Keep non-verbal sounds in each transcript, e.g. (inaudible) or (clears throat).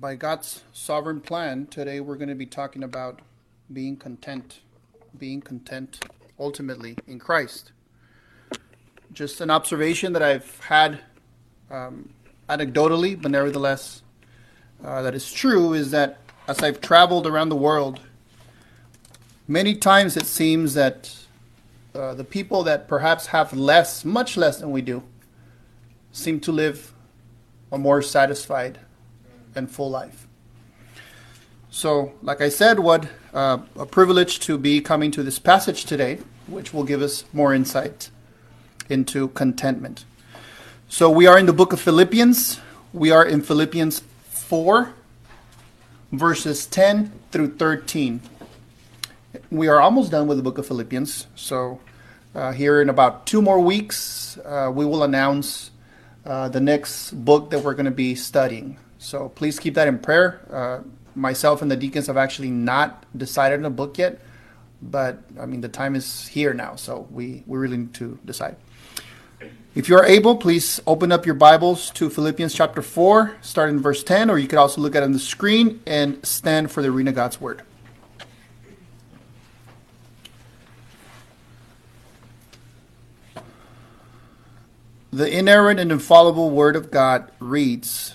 by God's sovereign plan, today we're going to be talking about being content, being content ultimately in Christ. Just an observation that I've had um, anecdotally, but nevertheless, uh, that is true, is that as I've traveled around the world, many times it seems that uh, the people that perhaps have less, much less than we do, seem to live a more satisfied and full life. So, like I said, what uh, a privilege to be coming to this passage today, which will give us more insight into contentment. So, we are in the book of Philippians. We are in Philippians 4, verses 10 through 13. We are almost done with the book of Philippians. So, uh, here in about two more weeks, uh, we will announce uh, the next book that we're going to be studying. So please keep that in prayer. Uh, myself and the deacons have actually not decided on a book yet, but I mean, the time is here now, so we, we really need to decide. If you are able, please open up your Bibles to Philippians chapter 4, starting in verse 10, or you could also look at it on the screen and stand for the reading of God's Word. The inerrant and infallible Word of God reads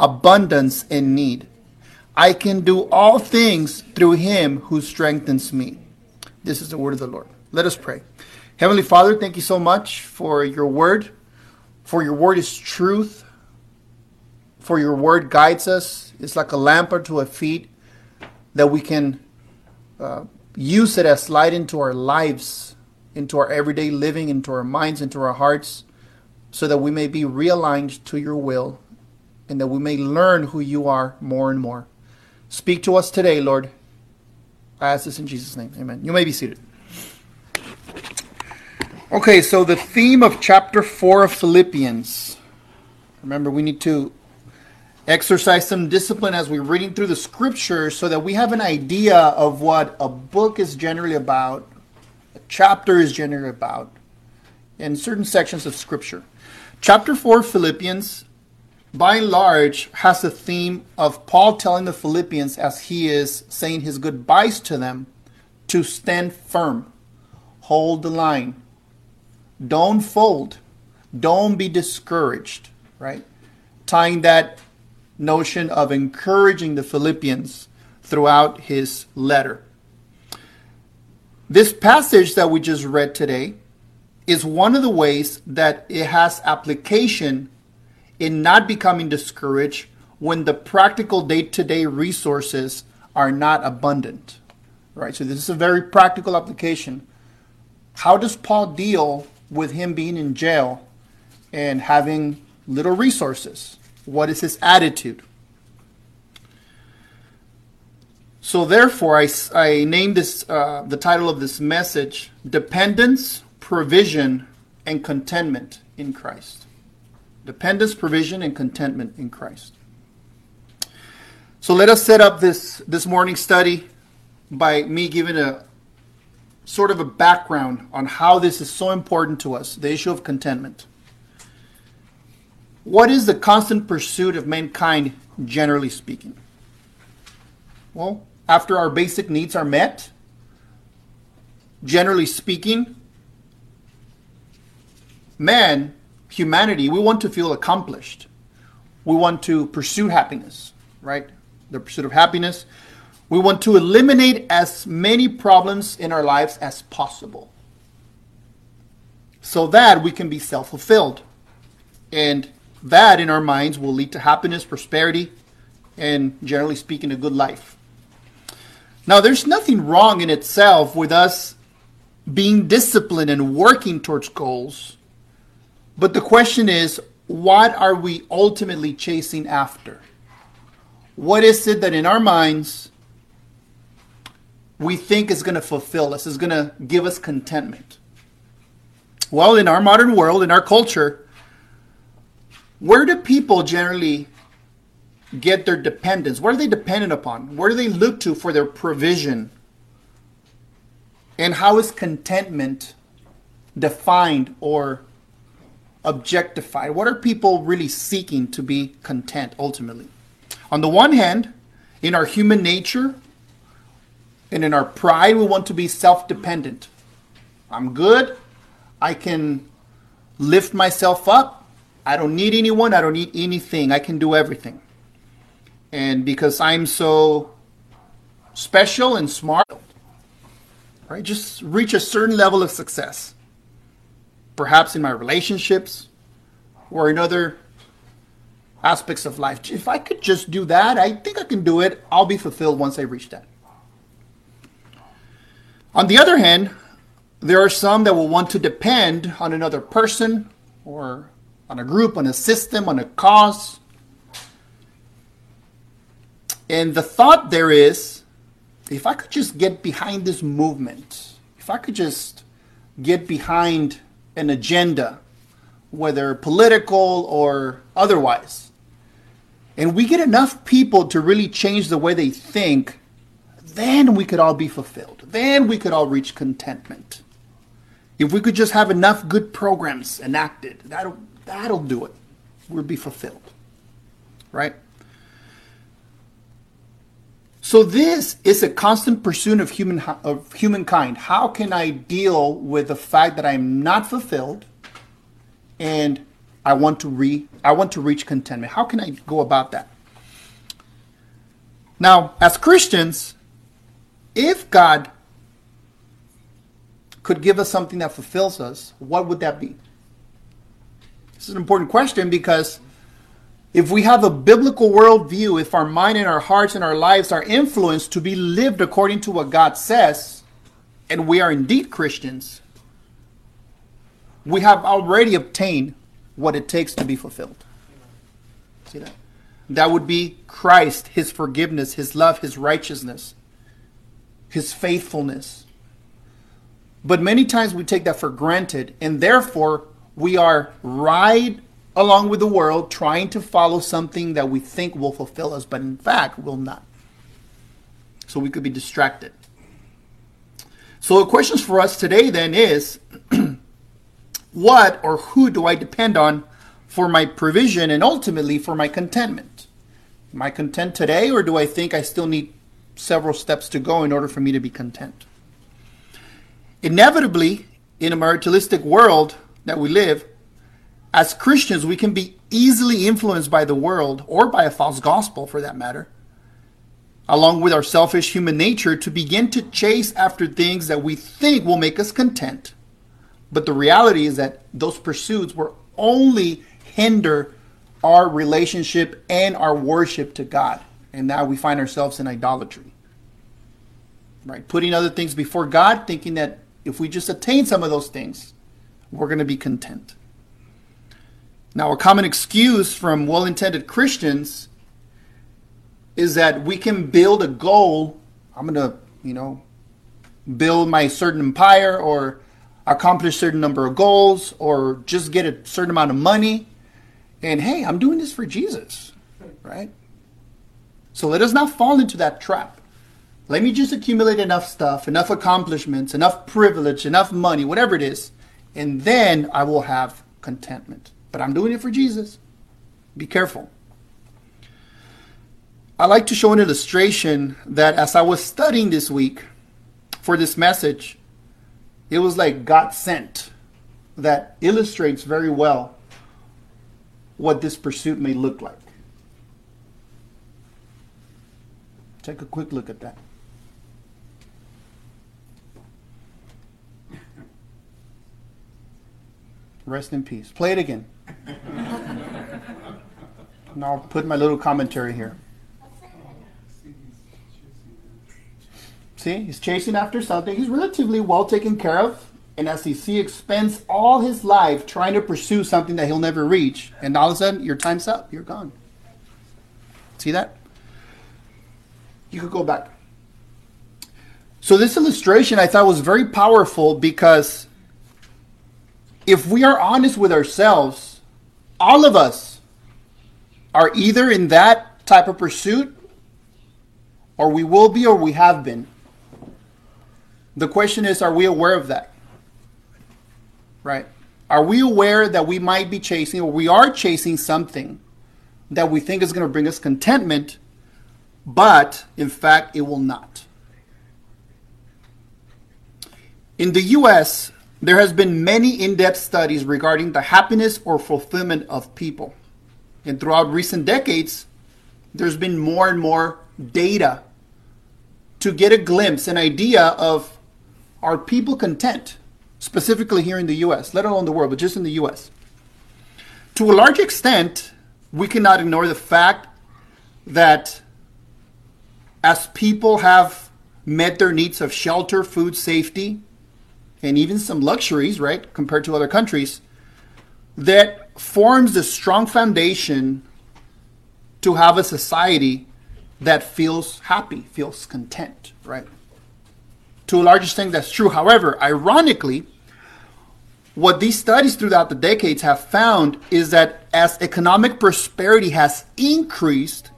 abundance in need. I can do all things through him who strengthens me. This is the word of the Lord. Let us pray. Heavenly Father, thank you so much for your word, for your word is truth, for your word guides us. It's like a lamp unto our feet that we can uh, use it as light into our lives, into our everyday living, into our minds, into our hearts, so that we may be realigned to your will and that we may learn who you are more and more. Speak to us today, Lord. I ask this in Jesus' name. Amen. You may be seated. Okay, so the theme of chapter 4 of Philippians. Remember, we need to exercise some discipline as we're reading through the scriptures so that we have an idea of what a book is generally about, a chapter is generally about, in certain sections of scripture. Chapter 4 of Philippians by and large, has the theme of Paul telling the Philippians as he is saying his goodbyes to them to stand firm, hold the line, don't fold, don't be discouraged, right? Tying that notion of encouraging the Philippians throughout his letter. This passage that we just read today is one of the ways that it has application in not becoming discouraged when the practical day to day resources are not abundant. Right? So, this is a very practical application. How does Paul deal with him being in jail and having little resources? What is his attitude? So, therefore, I, I named this uh, the title of this message Dependence, Provision, and Contentment in Christ dependence, provision, and contentment in Christ. So let us set up this, this morning study by me giving a sort of a background on how this is so important to us the issue of contentment. What is the constant pursuit of mankind, generally speaking? Well, after our basic needs are met, generally speaking, man humanity, we want to feel accomplished. We want to pursue happiness, right? The pursuit of happiness. We want to eliminate as many problems in our lives as possible so that we can be self fulfilled. And that in our minds will lead to happiness, prosperity, and generally speaking, a good life. Now, there's nothing wrong in itself with us being disciplined and working towards goals but the question is, what are we ultimately chasing after? what is it that in our minds we think is going to fulfill us, is going to give us contentment? Well, in our modern world, in our culture, where do people generally get their dependence? What are they dependent upon? Where do they look to for their provision? And how is contentment defined or objectified? What are people really seeking to be content ultimately? On the one hand, in our human nature and in our pride, we want to be self dependent. I'm good. I can lift myself up. I don't need anyone. I don't need anything. I can do everything. And because I'm so special and smart, right, just reach a certain level of success. Perhaps in my relationships or in other aspects of life. If I could just do that, I think I can do it. I'll be fulfilled once I reach that. On the other hand, there are some that will want to depend on another person or on a group, on a system, on a cause. And the thought there is if I could just get behind this movement, if I could just get behind an agenda, whether political or otherwise, and we get enough people to really change the way they think, then we could all be fulfilled. Then we could all reach contentment. If we could just have enough good programs enacted, that'll, that'll do it. We'll be fulfilled. Right? So this is a constant pursuit of human of humankind. How can I deal with the fact that I'm not fulfilled and I want to re I want to reach contentment? How can I go about that? Now, as Christians, if God could give us something that fulfills us, what would that be? This is an important question because if we have a biblical worldview, if our mind and our hearts and our lives are influenced to be lived according to what God says, and we are indeed Christians, we have already obtained what it takes to be fulfilled. See that? That would be Christ, his forgiveness, his love, his righteousness, his faithfulness. But many times we take that for granted, and therefore we are right along with the world trying to follow something that we think will fulfill us, but in fact will not. So we could be distracted. So the questions for us today then is (clears throat) what or who do I depend on for my provision and ultimately for my contentment? Am I content today or do I think I still need several steps to go in order for me to be content? Inevitably, in a materialistic world that we live, as Christians, we can be easily influenced by the world or by a false gospel for that matter, along with our selfish human nature, to begin to chase after things that we think will make us content. But the reality is that those pursuits will only hinder our relationship and our worship to God. And now we find ourselves in idolatry. Right? Putting other things before God, thinking that if we just attain some of those things, we're going to be content. Now, a common excuse from well intended Christians is that we can build a goal. I'm going to, you know, build my certain empire or accomplish certain number of goals or just get a certain amount of money. And hey, I'm doing this for Jesus, right? So let us not fall into that trap. Let me just accumulate enough stuff, enough accomplishments, enough privilege, enough money, whatever it is, and then I will have contentment. But I'm doing it for Jesus. Be careful. I like to show an illustration that as I was studying this week for this message, it was like God sent that illustrates very well what this pursuit may look like. Take a quick look at that. Rest in peace. Play it again. and I'll put my little commentary here. See, he's chasing after something. He's relatively well taken care of. And as he see, expends all his life trying to pursue something that he'll never reach. And all of a sudden, your time's up. You're gone. See that? You could go back. So this illustration I thought was very powerful because if we are honest with ourselves, all of us are either in that type of pursuit or we will be or we have been. The question is are we aware of that? Right? Are we aware that we might be chasing or we are chasing something that we think is going to bring us contentment, but in fact it will not? In the US, there has been many in-depth studies regarding the happiness or fulfillment of people. And throughout recent decades, there's been more and more data to get a glimpse, an idea of are people content, specifically here in the US, let alone the world, but just in the US. To a large extent, we cannot ignore the fact that as people have met their needs of shelter, food, safety, and even some luxuries, right, compared to other countries, that forms the strong foundation to have a society that feels happy, feels content, right? To a large extent, that's true. However, ironically, what these studies throughout the decades have found is that as economic prosperity has increased,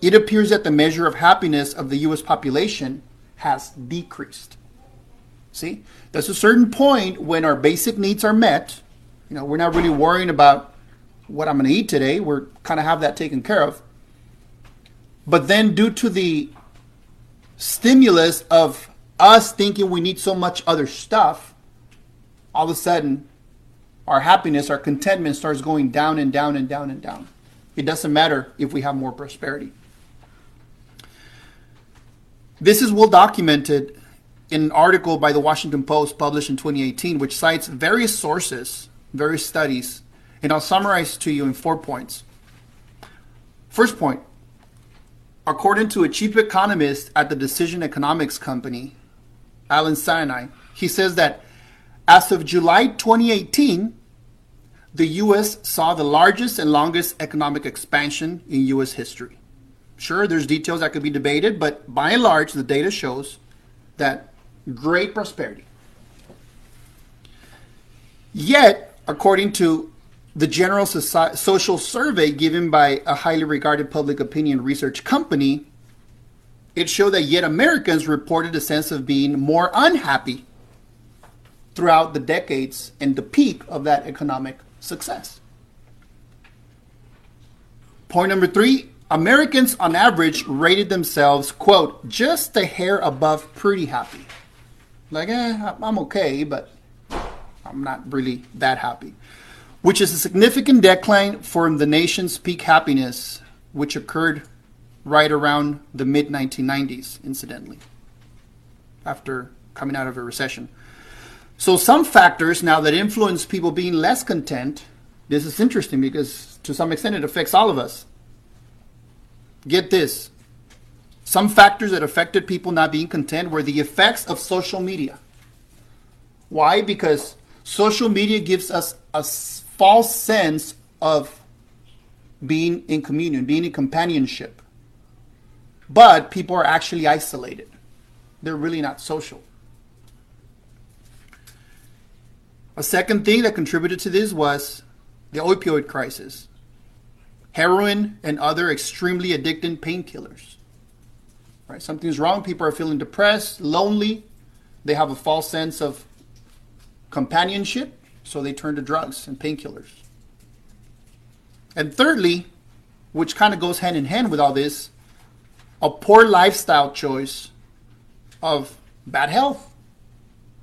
it appears that the measure of happiness of the US population has decreased. See? There's a certain point when our basic needs are met. You know, we're not really worrying about what I'm going to eat today. We're kind of have that taken care of. But then, due to the stimulus of us thinking we need so much other stuff, all of a sudden, our happiness, our contentment starts going down and down and down and down. It doesn't matter if we have more prosperity. This is well documented in an article by the Washington Post published in 2018, which cites various sources, various studies, and I'll summarize to you in four points. First point according to a chief economist at the Decision Economics Company, Alan Sinai, he says that as of July 2018, the U.S. saw the largest and longest economic expansion in U.S. history. Sure, there's details that could be debated, but by and large, the data shows that great prosperity. Yet, according to the General Social Survey given by a highly regarded public opinion research company, it showed that yet Americans reported a sense of being more unhappy throughout the decades and the peak of that economic success. Point number three Americans on average rated themselves, quote, just a hair above pretty happy. Like, eh, I'm okay, but I'm not really that happy. Which is a significant decline from the nation's peak happiness, which occurred right around the mid 1990s, incidentally, after coming out of a recession. So, some factors now that influence people being less content, this is interesting because to some extent it affects all of us. Get this some factors that affected people not being content were the effects of social media. Why? Because social media gives us a false sense of being in communion, being in companionship. But people are actually isolated, they're really not social. A second thing that contributed to this was the opioid crisis, heroin, and other extremely addicting painkillers. Right? Something's wrong. People are feeling depressed, lonely. They have a false sense of companionship, so they turn to drugs and painkillers. And thirdly, which kind of goes hand in hand with all this, a poor lifestyle choice of bad health,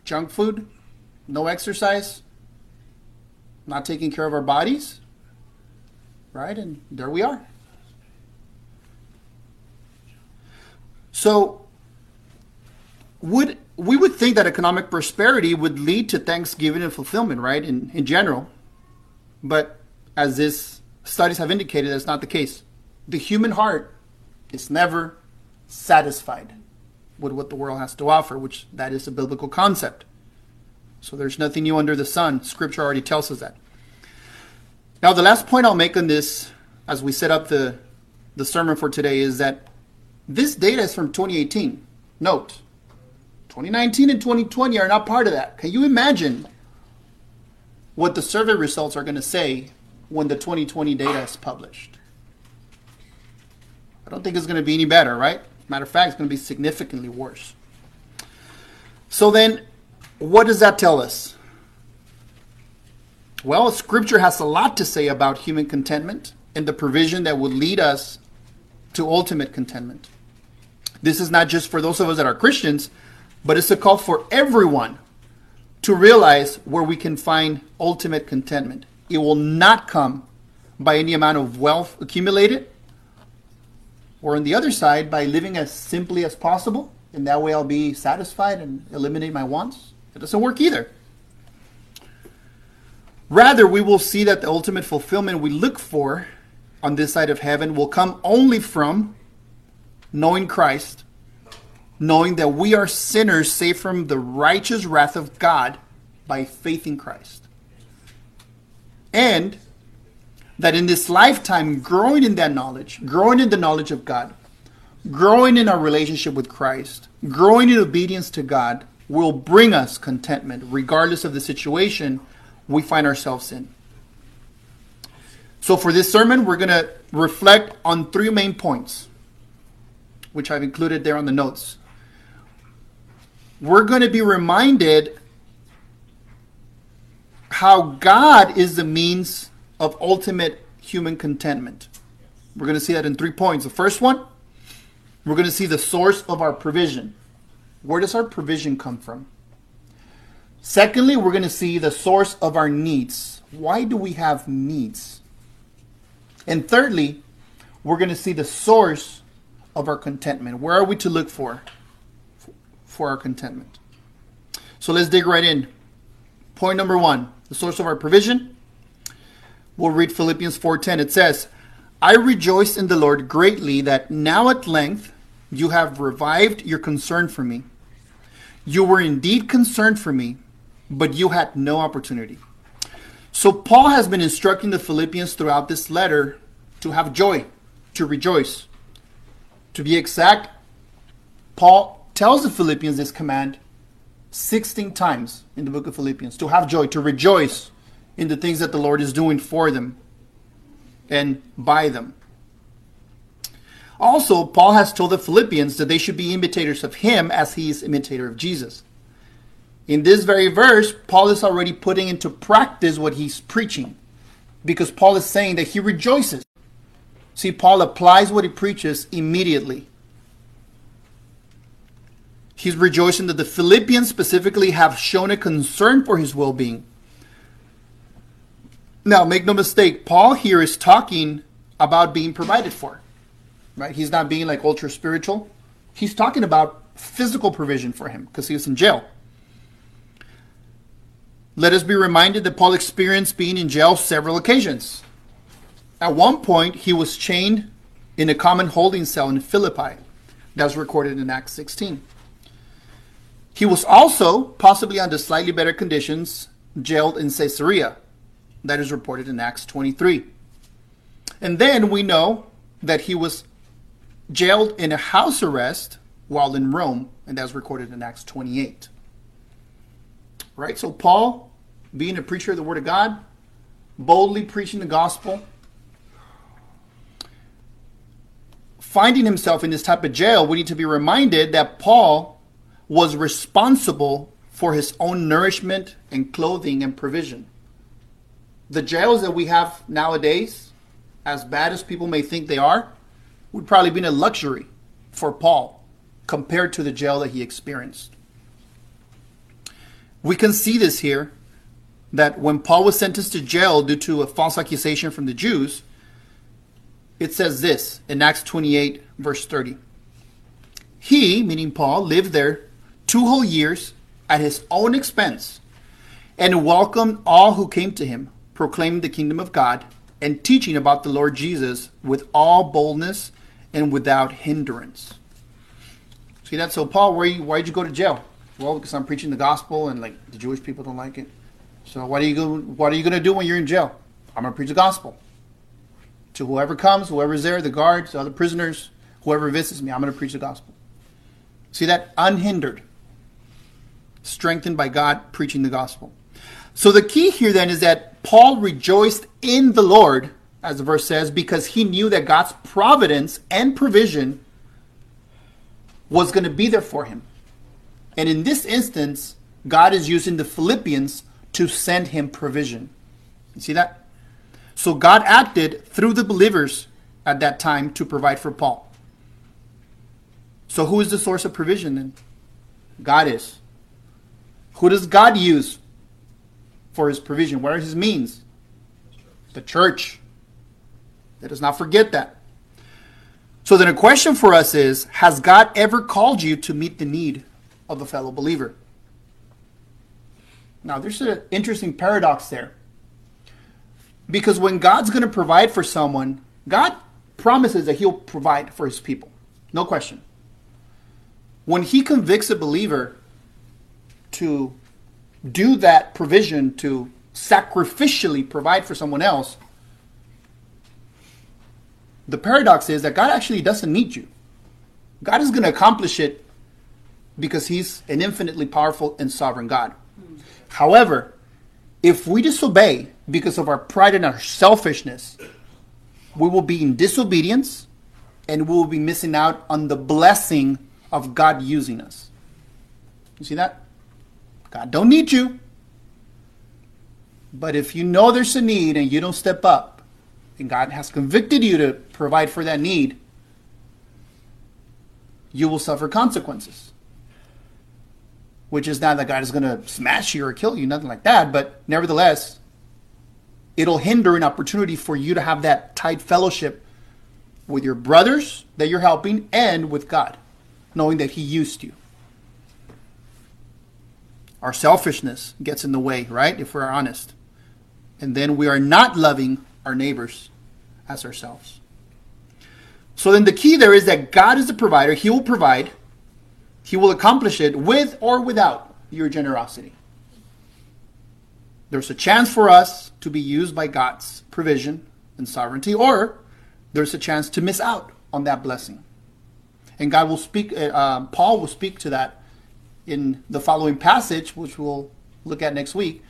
junk food, no exercise, not taking care of our bodies, right? And there we are. So would we would think that economic prosperity would lead to thanksgiving and fulfillment, right? In in general. But as this studies have indicated, that's not the case. The human heart is never satisfied with what the world has to offer, which that is a biblical concept. So there's nothing new under the sun. Scripture already tells us that. Now, the last point I'll make on this, as we set up the, the sermon for today, is that This data is from 2018. Note, 2019 and 2020 are not part of that. Can you imagine what the survey results are going to say when the 2020 data is published? I don't think it's going to be any better, right? Matter of fact, it's going to be significantly worse. So then, what does that tell us? Well, Scripture has a lot to say about human contentment and the provision that would lead us to ultimate contentment. This is not just for those of us that are Christians, but it's a call for everyone to realize where we can find ultimate contentment. It will not come by any amount of wealth accumulated, or on the other side, by living as simply as possible, and that way I'll be satisfied and eliminate my wants. It doesn't work either. Rather, we will see that the ultimate fulfillment we look for on this side of heaven will come only from knowing Christ, knowing that we are sinners saved from the righteous wrath of God by faith in Christ. And that in this lifetime, growing in that knowledge, growing in the knowledge of God, growing in our relationship with Christ, growing in obedience to God, will bring us contentment, regardless of the situation we find ourselves in. So, for this sermon, we're going to reflect on three main points, which I've included there on the notes. We're going to be reminded how God is the means of ultimate human contentment. We're going to see that in three points. The first one, we're going to see the source of our provision. Where does our provision come from? Secondly, we're going to see the source of our needs. Why do we have needs? And thirdly, we're going to see the source of our contentment. Where are we to look for for our contentment? So let's dig right in. Point number 1, the source of our provision. We'll read Philippians 4:10. It says, "I rejoice in the Lord greatly that now at length you have revived your concern for me. You were indeed concerned for me, but you had no opportunity." So Paul has been instructing the Philippians throughout this letter to have joy, to rejoice. To be exact, Paul tells the Philippians this command 16 times in the book of Philippians to have joy, to rejoice in the things that the Lord is doing for them and by them. Also, Paul has told the Philippians that they should be imitators of him as he is imitator of Jesus. In this very verse, Paul is already putting into practice what he's preaching because Paul is saying that he rejoices. See, Paul applies what he preaches immediately. He's rejoicing that the Philippians specifically have shown a concern for his well being. Now, make no mistake, Paul here is talking about being provided for. Right? He's not being like ultra spiritual. He's talking about physical provision for him because he was in jail. Let us be reminded that Paul experienced being in jail several occasions. At one point, he was chained in a common holding cell in Philippi. That's recorded in Acts 16. He was also, possibly under slightly better conditions, jailed in Caesarea. That is reported in Acts 23. And then we know that he was jailed in a house arrest while in Rome, and that's recorded in Acts 28. Right? So Paul, being a preacher of the Word of God, boldly preaching the gospel, finding himself in this type of jail, we need to be reminded that Paul was responsible for his own nourishment and clothing and provision. The jails that we have nowadays, as bad as people may think they are, would probably be a luxury for Paul compared to the jail that he experienced. We can see this here that when Paul was sentenced to jail due to a false accusation from the Jews, it says this in Acts 28, verse 30. He, meaning Paul, lived there two whole years at his own expense and welcomed all who came to him, proclaiming the kingdom of God and teaching about the Lord Jesus with all boldness and without hindrance. See that? So, Paul, why why'd you go to jail? Well, because I'm preaching the gospel, and like the Jewish people don't like it. So what are you going? What are you going to do when you're in jail? I'm going to preach the gospel to whoever comes, whoever's there, the guards, the other prisoners, Whoever visits me, I'm going to preach the gospel. See that? Unhindered. Strengthened by God preaching the gospel. So the key here then is that Paul rejoiced in the Lord, as the verse says, because he knew that God's providence and provision was going to be there for him. And in this instance, God is using the Philippians to send him provision. You see that? So God acted through the believers at that time to provide for Paul. So who is the source of provision then? God is. Who does God use for his provision? What are his means? The church. Let us not forget that. So then a question for us is Has God ever called you to meet the need of a fellow believer? Now, there's an interesting paradox there. Because when God's going to provide for someone, God promises that He'll provide for His people. No question. When He convicts a believer to do that provision, to sacrificially provide for someone else, the paradox is that God actually doesn't need you. God is going to accomplish it because He's an infinitely powerful and sovereign God. However, if we disobey because of our pride and our selfishness, we will be in disobedience and we will be missing out on the blessing of God using us. You see that? God don't need you. But if you know there's a need and you don't step up, and God has convicted you to provide for that need, you will suffer consequences. Which is not that God is going to smash you or kill you, nothing like that, but nevertheless, it'll hinder an opportunity for you to have that tight fellowship with your brothers that you're helping and with God, knowing that He used you. Our selfishness gets in the way, right? If we're honest. And then we are not loving our neighbors as ourselves. So then the key there is that God is the provider. He will provide. He will accomplish it with or without your generosity. There's a chance for us to be used by God's provision and sovereignty, or there's a chance to miss out on that blessing. And God will speak, uh, uh Paul will speak to that in the following passage, which we'll look at next week,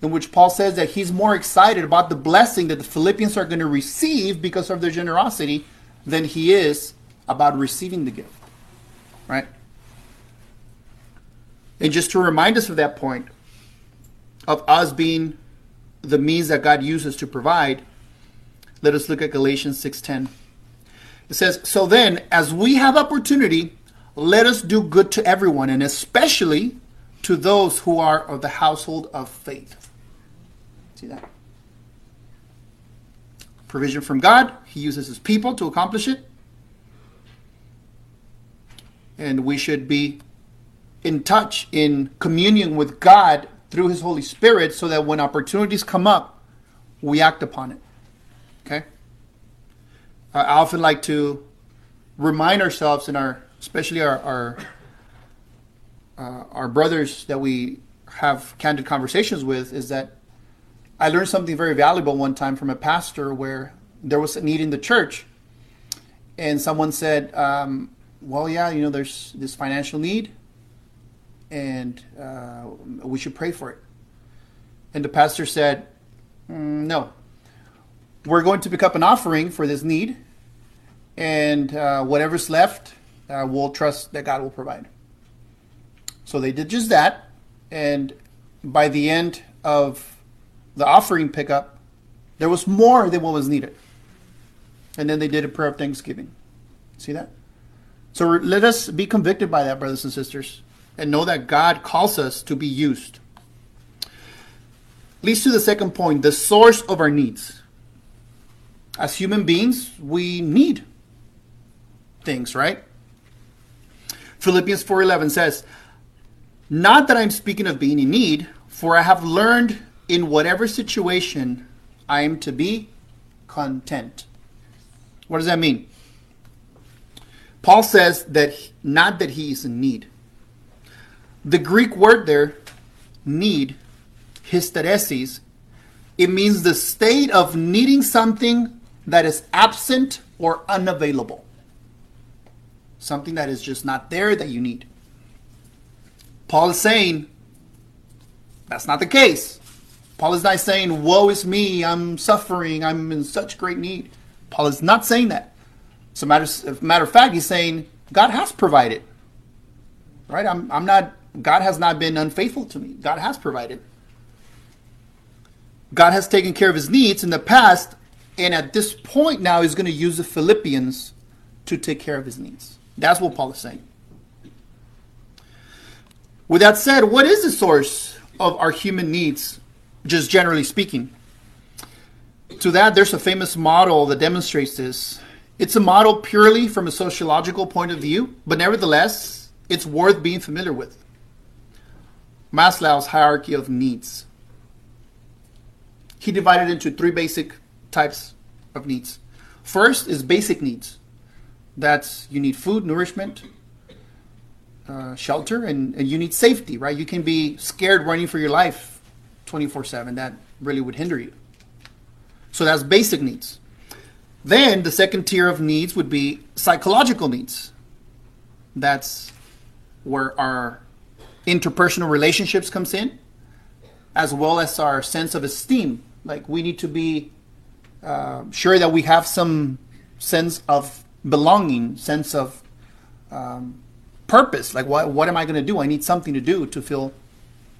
in which Paul says that he's more excited about the blessing that the Philippians are going to receive because of their generosity than he is about receiving the gift. Right? And just to remind us of that point, of us being the means that God uses to provide, let us look at Galatians 6:10. It says, "So then, as we have opportunity, let us do good to everyone, and especially to those who are of the household of faith." See that? Provision from God, he uses his people to accomplish it. And we should be in touch, in communion with God through His Holy Spirit so that when opportunities come up, we act upon it. Okay? I often like to remind ourselves in our, especially our, our, uh, our brothers that we have candid conversations with, is that I learned something very valuable one time from a pastor where there was a need in the church, and someone said, um, "Well, yeah, you know, there's this financial need, and uh, we should pray for it. And the pastor said, mm, No, we're going to pick up an offering for this need, and uh, whatever's left, uh, we'll trust that God will provide. So they did just that, and by the end of the offering pickup, there was more than what was needed. And then they did a prayer of thanksgiving. See that? So let us be convicted by that, brothers and sisters and know that God calls us to be used. Leads to the second point the source of our needs. As human beings, we need things, right? Philippians 4:11 says, "Not that I'm speaking of being in need, for I have learned in whatever situation I am to be content." What does that mean? Paul says that not that he is in need. The Greek word there, need, hysteresis, it means the state of needing something that is absent or unavailable. something that is just not there that you need. Paul is saying that's not the case. Paul is not saying, Woe is me, I'm suffering, I'm in such great need. Paul is not saying that. So, matter, matter of fact, he's saying, God has provided. Right? I'm, I'm not, God has not been unfaithful to me. God has provided. God has taken care of his needs in the past, and at this point now, he's going to use the Philippians to take care of his needs. That's what Paul is saying. With that said, what is the source of our human needs, just generally speaking? To that, there's a famous model that demonstrates this. It's a model purely from a sociological point of view, but nevertheless, it's worth being familiar with. Maslow's hierarchy of needs. He divided into three basic types of needs. First is basic needs. That's you need food, nourishment, uh, shelter, and, and you need safety, right? You can be scared running for your life 24 7. That really would hinder you. So that's basic needs. Then the second tier of needs would be psychological needs. That's where our interpersonal relationships comes in, as well as our sense of esteem. Like we need to be uh, sure that we have some sense of belonging, sense of um, purpose. Like, what, what am I going to do? I need something to do to feel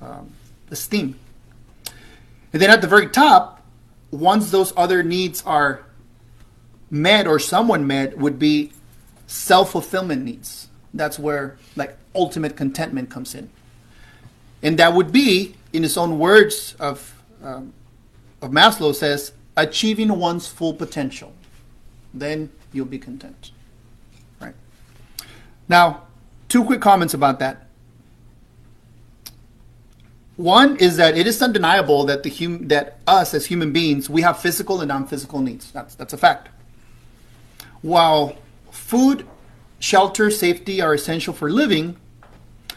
um, esteem. And then at the very top, once those other needs are met or someone met, would be self fulfillment needs. That's where like ultimate contentment comes in. And that would be, in his own words of, um, of Maslow, says, achieving one's full potential. Then you'll be content. Right? Now, two quick comments about that. One is that it is undeniable that the hum- that us as human beings we have physical and non-physical needs. That's that's a fact. While food, shelter, safety are essential for living,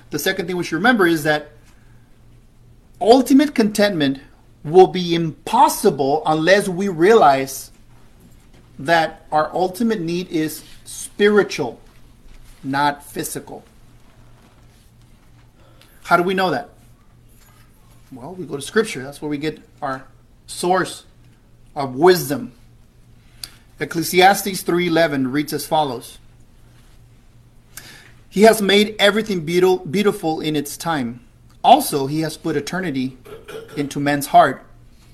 the second thing we should remember is that ultimate contentment will be impossible unless we realize that our ultimate need is spiritual, not physical. How do we know that? Well, we go to Scripture. That's where we get our source of wisdom. Ecclesiastes 3:11 reads as follows: He has made everything beautiful in its time. Also, he has put eternity into man's heart,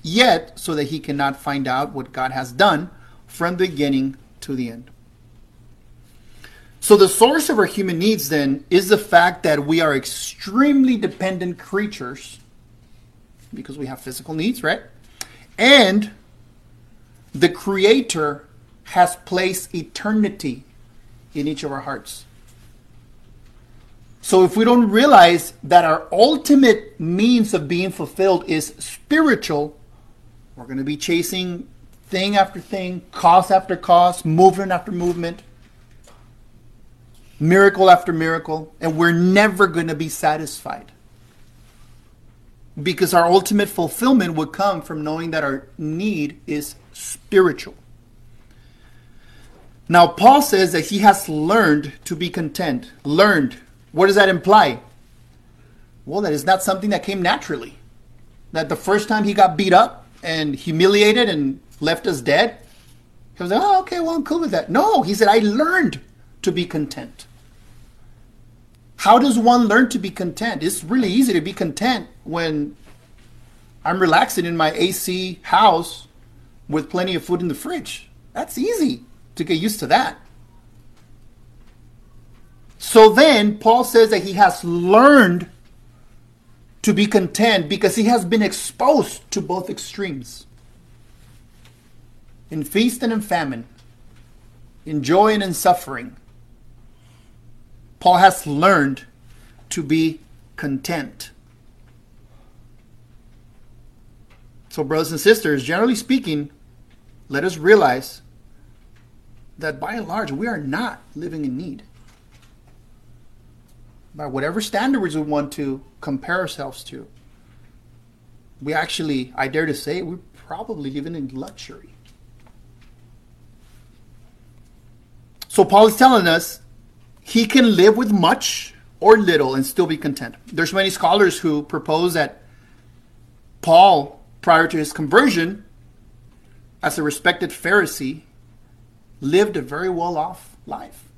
yet so that he cannot find out what God has done from the beginning to the end. So, the source of our human needs then is the fact that we are extremely dependent creatures because we have physical needs, right? And the Creator has placed eternity in each of our hearts. So, if we don't realize that our ultimate means of being fulfilled is spiritual, we're going to be chasing thing after thing, cause after cause, movement after movement, miracle after miracle, and we're never going to be satisfied. Because our ultimate fulfillment would come from knowing that our need is spiritual. Now, Paul says that he has learned to be content. Learned. What does that imply? Well, that is not something that came naturally. That the first time he got beat up and humiliated and left us dead. He was like, oh, okay, well, I'm cool with that. No, he said, I learned to be content. How does one learn to be content? It's really easy to be content when I'm relaxing in my AC house with plenty of food in the fridge. That's easy to get used to that. So then, Paul says that he has learned to be content because he has been exposed to both extremes in feast and in famine, in joy and in suffering. Paul has learned to be content. So, brothers and sisters, generally speaking, let us realize that by and large, we are not living in need. By whatever standards we want to compare ourselves to, we actually, I dare to say, we're probably living in luxury. So Paul is telling us he can live with much or little and still be content. There's many scholars who propose that Paul, prior to his conversion, as a respected Pharisee, lived a very well off life.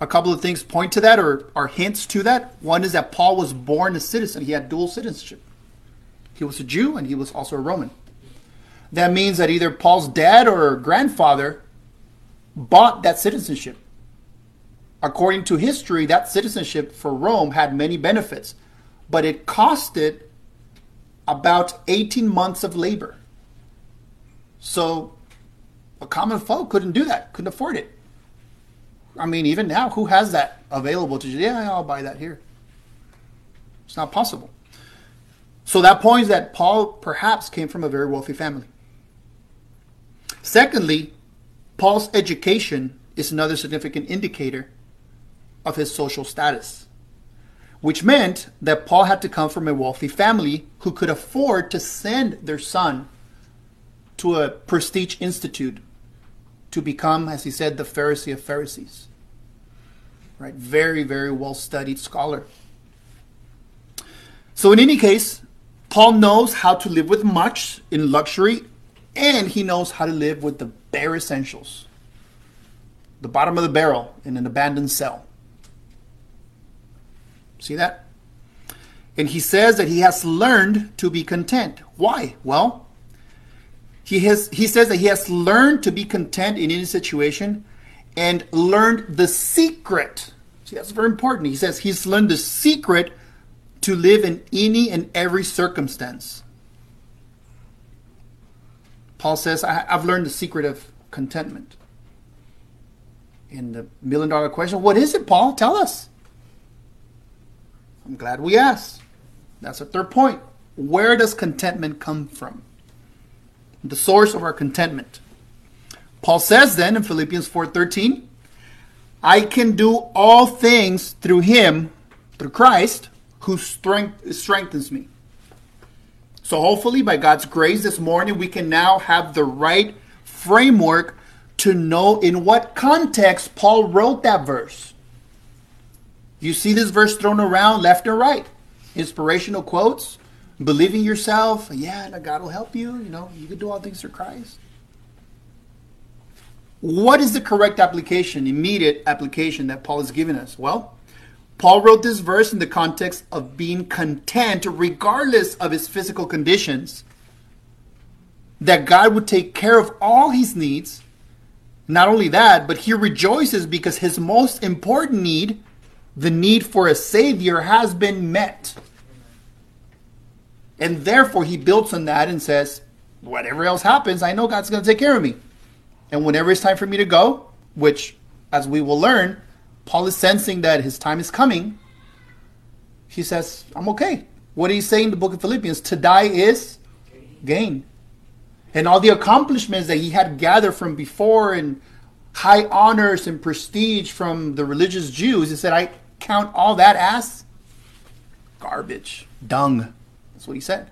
A couple of things point to that or are hints to that. One is that Paul was born a citizen, he had dual citizenship. He was a Jew and he was also a Roman. That means that either Paul's dad or grandfather bought that citizenship. According to history, that citizenship for Rome had many benefits, but it costed about 18 months of labor. So a common folk couldn't do that, couldn't afford it. I mean, even now, who has that available to you? Yeah, I'll buy that here. It's not possible. So that points that Paul perhaps came from a very wealthy family. Secondly, Paul's education is another significant indicator of his social status, which meant that Paul had to come from a wealthy family who could afford to send their son to a prestige institute to become, as he said, the Pharisee of Pharisees. Right? Very, very well studied scholar. So, in any case, Paul knows how to live with much in luxury, and he knows how to live with the bare essentials the bottom of the barrel in an abandoned cell. See that? And he says that he has learned to be content. Why? Well, he has he says that he has learned to be content in any situation and learned the secret. See, that's very important. He says he's learned the secret to live in any and every circumstance. Paul says, I've learned the secret of contentment. In the million dollar question, what is it, Paul? Tell us. I'm glad we asked. That's a third point. Where does contentment come from? The source of our contentment. Paul says then in Philippians 4:13, I can do all things through him, through Christ, who strength, strengthens me. So hopefully by God's grace this morning we can now have the right framework to know in what context Paul wrote that verse. You see this verse thrown around left and right. Inspirational quotes, believing yourself, yeah, God will help you. You know, you can do all things through Christ. What is the correct application, immediate application that Paul has given us? Well, Paul wrote this verse in the context of being content regardless of his physical conditions, that God would take care of all his needs. Not only that, but he rejoices because his most important need, the need for a Savior, has been met. And therefore, he builds on that and says, whatever else happens, I know God's going to take care of me. And whenever it's time for me to go, which, as we will learn, Paul is sensing that his time is coming, he says, I'm okay. What do you say in the book of Philippians? To die is gain. And all the accomplishments that he had gathered from before and high honors and prestige from the religious Jews, he said, I count all that as garbage, dung. That's what he said.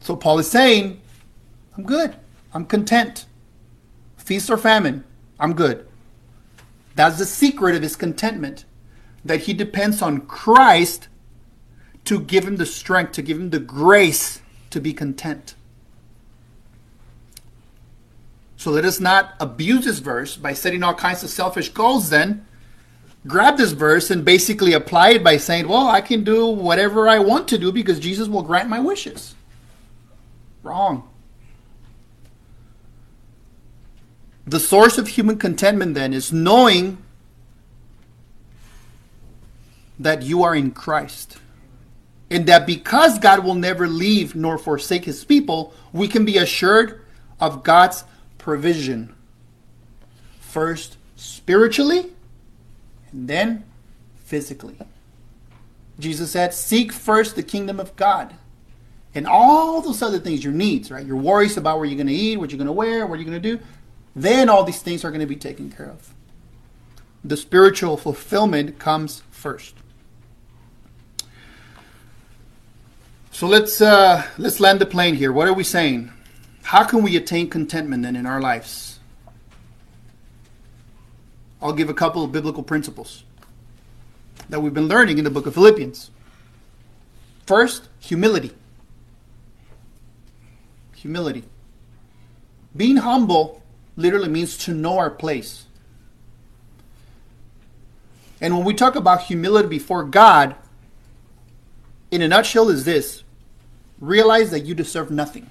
So Paul is saying, I'm good. I'm content. Feast or famine, I'm good. That's the secret of his contentment. That he depends on Christ to give him the strength, to give him the grace to be content. So let us not abuse this verse by setting all kinds of selfish goals then grab this verse and basically apply it by saying, well, I can do whatever I want to do because Jesus will grant my wishes. Wrong. The source of human contentment then is knowing that you are in Christ. And that because God will never leave nor forsake his people, we can be assured of God's provision. First, spiritually, and then physically. Jesus said, Seek first the kingdom of God. And all those other things, your needs, right? Your worries about where you're going to eat, what you're going to wear, what you're going to do, then all these things are going to be taken care of. The spiritual fulfillment comes first. So let's uh, let's land the plane here. What are we saying? How can we attain contentment then in our lives? I'll give a couple of biblical principles that we've been learning in the book of Philippians. First, humility. Humility. Being humble literally means to know our place. And when we talk about humility before God, in a nutshell, is this realize that you deserve nothing.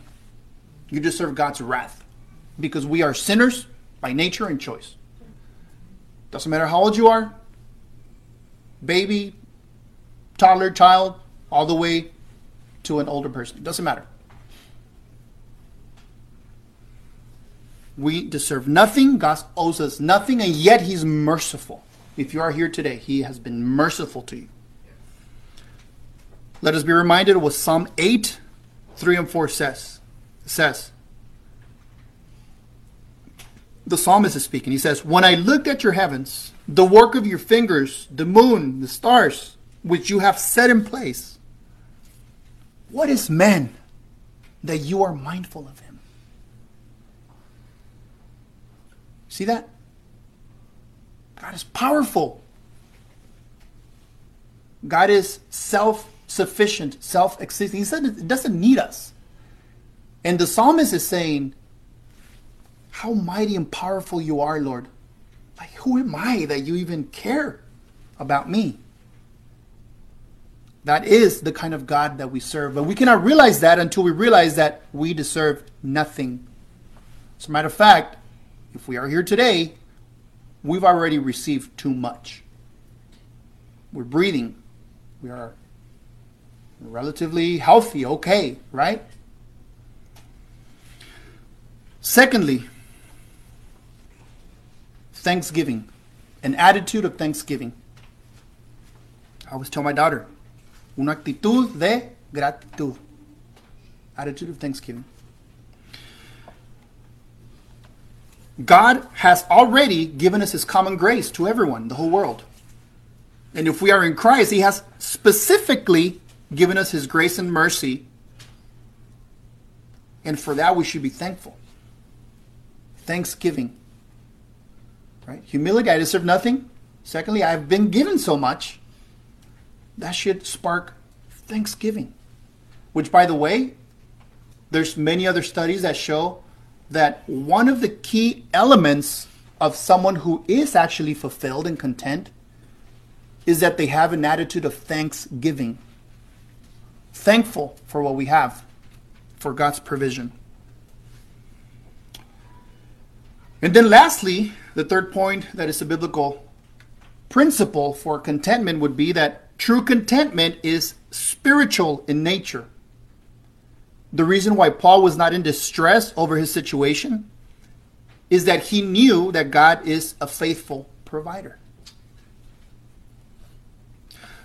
You deserve God's wrath because we are sinners by nature and choice. Doesn't matter how old you are, baby, toddler, child, all the way to an older person. It doesn't matter. We deserve nothing. God owes us nothing, and yet He's merciful. If you are here today, He has been merciful to you. Let us be reminded of what Psalm 8, 3 and 4 says. It says, the psalmist is speaking. He says, When I looked at your heavens, the work of your fingers, the moon, the stars, which you have set in place, what is man that you are mindful of him? See that? God is powerful. God is self sufficient, self existing. He said it doesn't need us. And the psalmist is saying, How mighty and powerful you are, Lord. Like, who am I that you even care about me? That is the kind of God that we serve. But we cannot realize that until we realize that we deserve nothing. As a matter of fact, if we are here today, we've already received too much. We're breathing. We are relatively healthy, okay, right? Secondly, thanksgiving, an attitude of thanksgiving. I always tell my daughter, una actitud de gratitud, attitude of thanksgiving. God has already given us his common grace to everyone, the whole world. And if we are in Christ, he has specifically given us his grace and mercy. And for that, we should be thankful. Thanksgiving. Right? Humility, I deserve nothing. Secondly, I've been given so much. That should spark thanksgiving. Which, by the way, there's many other studies that show that one of the key elements of someone who is actually fulfilled and content is that they have an attitude of thanksgiving. Thankful for what we have, for God's provision. And then, lastly, the third point that is a biblical principle for contentment would be that true contentment is spiritual in nature. The reason why Paul was not in distress over his situation is that he knew that God is a faithful provider.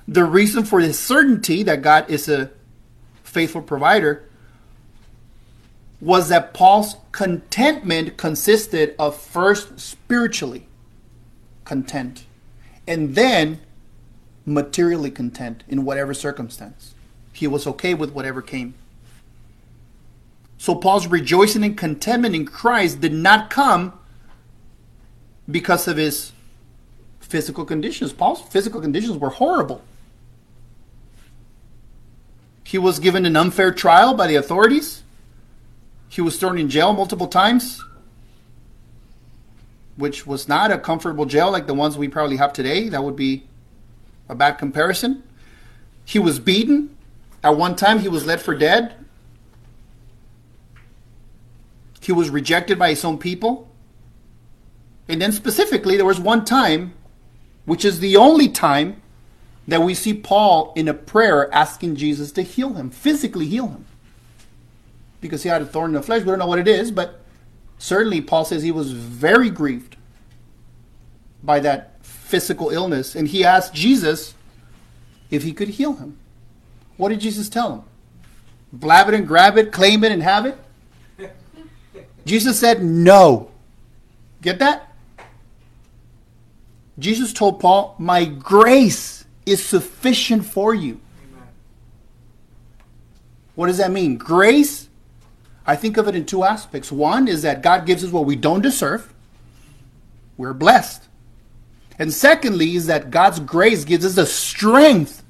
The reason for his certainty that God is a faithful provider was that Paul's contentment consisted of first spiritually content and then materially content in whatever circumstance. He was okay with whatever came. So Paul's rejoicing and contentment in Christ did not come because of his physical conditions. Paul's physical conditions were horrible. He was given an unfair trial by the authorities. He was thrown in jail multiple times, which was not a comfortable jail like the ones we probably have today. That would be a bad comparison. He was beaten. At one time, he was led for dead. He was rejected by his own people. And then specifically, there was one time, which is the only time that we see Paul in a prayer asking Jesus to heal him, physically heal him. Because he had a thorn in the flesh. We don't know what it is, but certainly Paul says he was very grieved by that physical illness. And he asked Jesus if he could heal him. What did Jesus tell him? Blab it and grab it, claim it and have it? Jesus said no. Get that? Jesus told Paul, My grace is sufficient for you. Amen. What does that mean? Grace, I think of it in two aspects. One is that God gives us what we don't deserve, we're blessed. And secondly, is that God's grace gives us the strength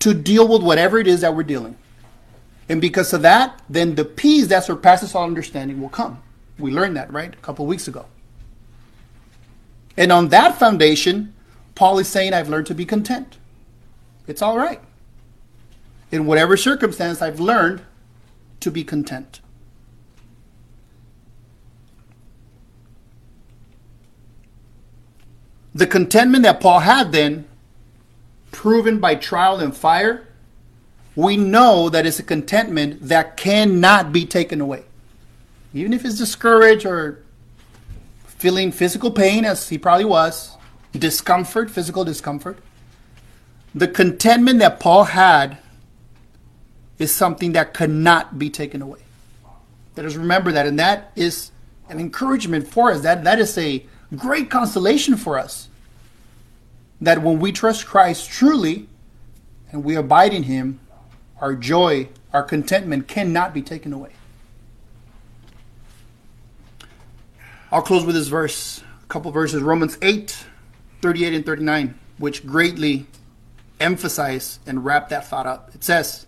to deal with whatever it is that we're dealing. And because of that, then the peace that surpasses all understanding will come. We learned that, right? A couple weeks ago. And on that foundation, Paul is saying, I've learned to be content. It's all right. In whatever circumstance, I've learned to be content. The contentment that Paul had then, proven by trial and fire, we know that it's a contentment that cannot be taken away. Even if it's discouraged or feeling physical pain, as he probably was, discomfort, physical discomfort. The contentment that Paul had is something that cannot be taken away. Let us remember that, and that is an encouragement for us. That that is a great consolation for us. That when we trust Christ truly and we abide in Him, our joy, our contentment cannot be taken away. I'll close with this verse, a couple verses, Romans 8, 38 and 39, which greatly emphasize and wrap that thought up. It says,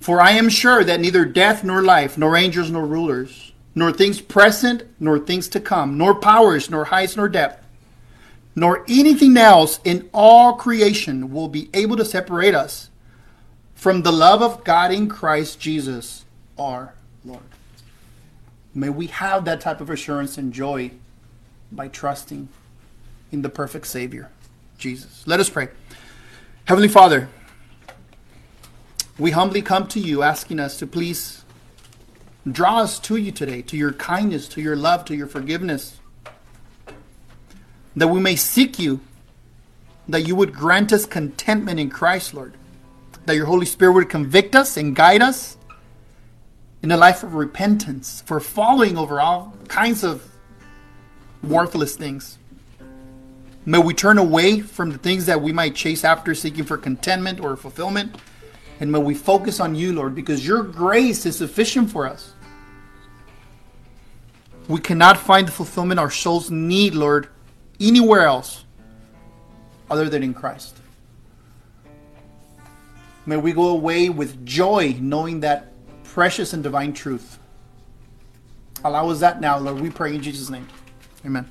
For I am sure that neither death nor life, nor angels nor rulers, nor things present nor things to come, nor powers, nor heights nor depth, nor anything else in all creation will be able to separate us from the love of God in Christ Jesus our Lord. May we have that type of assurance and joy by trusting in the perfect Savior, Jesus. Let us pray. Heavenly Father, we humbly come to you asking us to please draw us to you today, to your kindness, to your love, to your forgiveness, that we may seek you, that you would grant us contentment in Christ, Lord, that your Holy Spirit would convict us and guide us in a life of repentance for falling over all kinds of worthless things. May we turn away from the things that we might chase after, seeking for contentment or fulfillment. And may we focus on you, Lord, because your grace is sufficient for us. We cannot find the fulfillment our souls need, Lord, anywhere else other than in Christ. May we go away with joy knowing that precious and divine truth. Allow us that now, Lord. We pray in Jesus' name. Amen.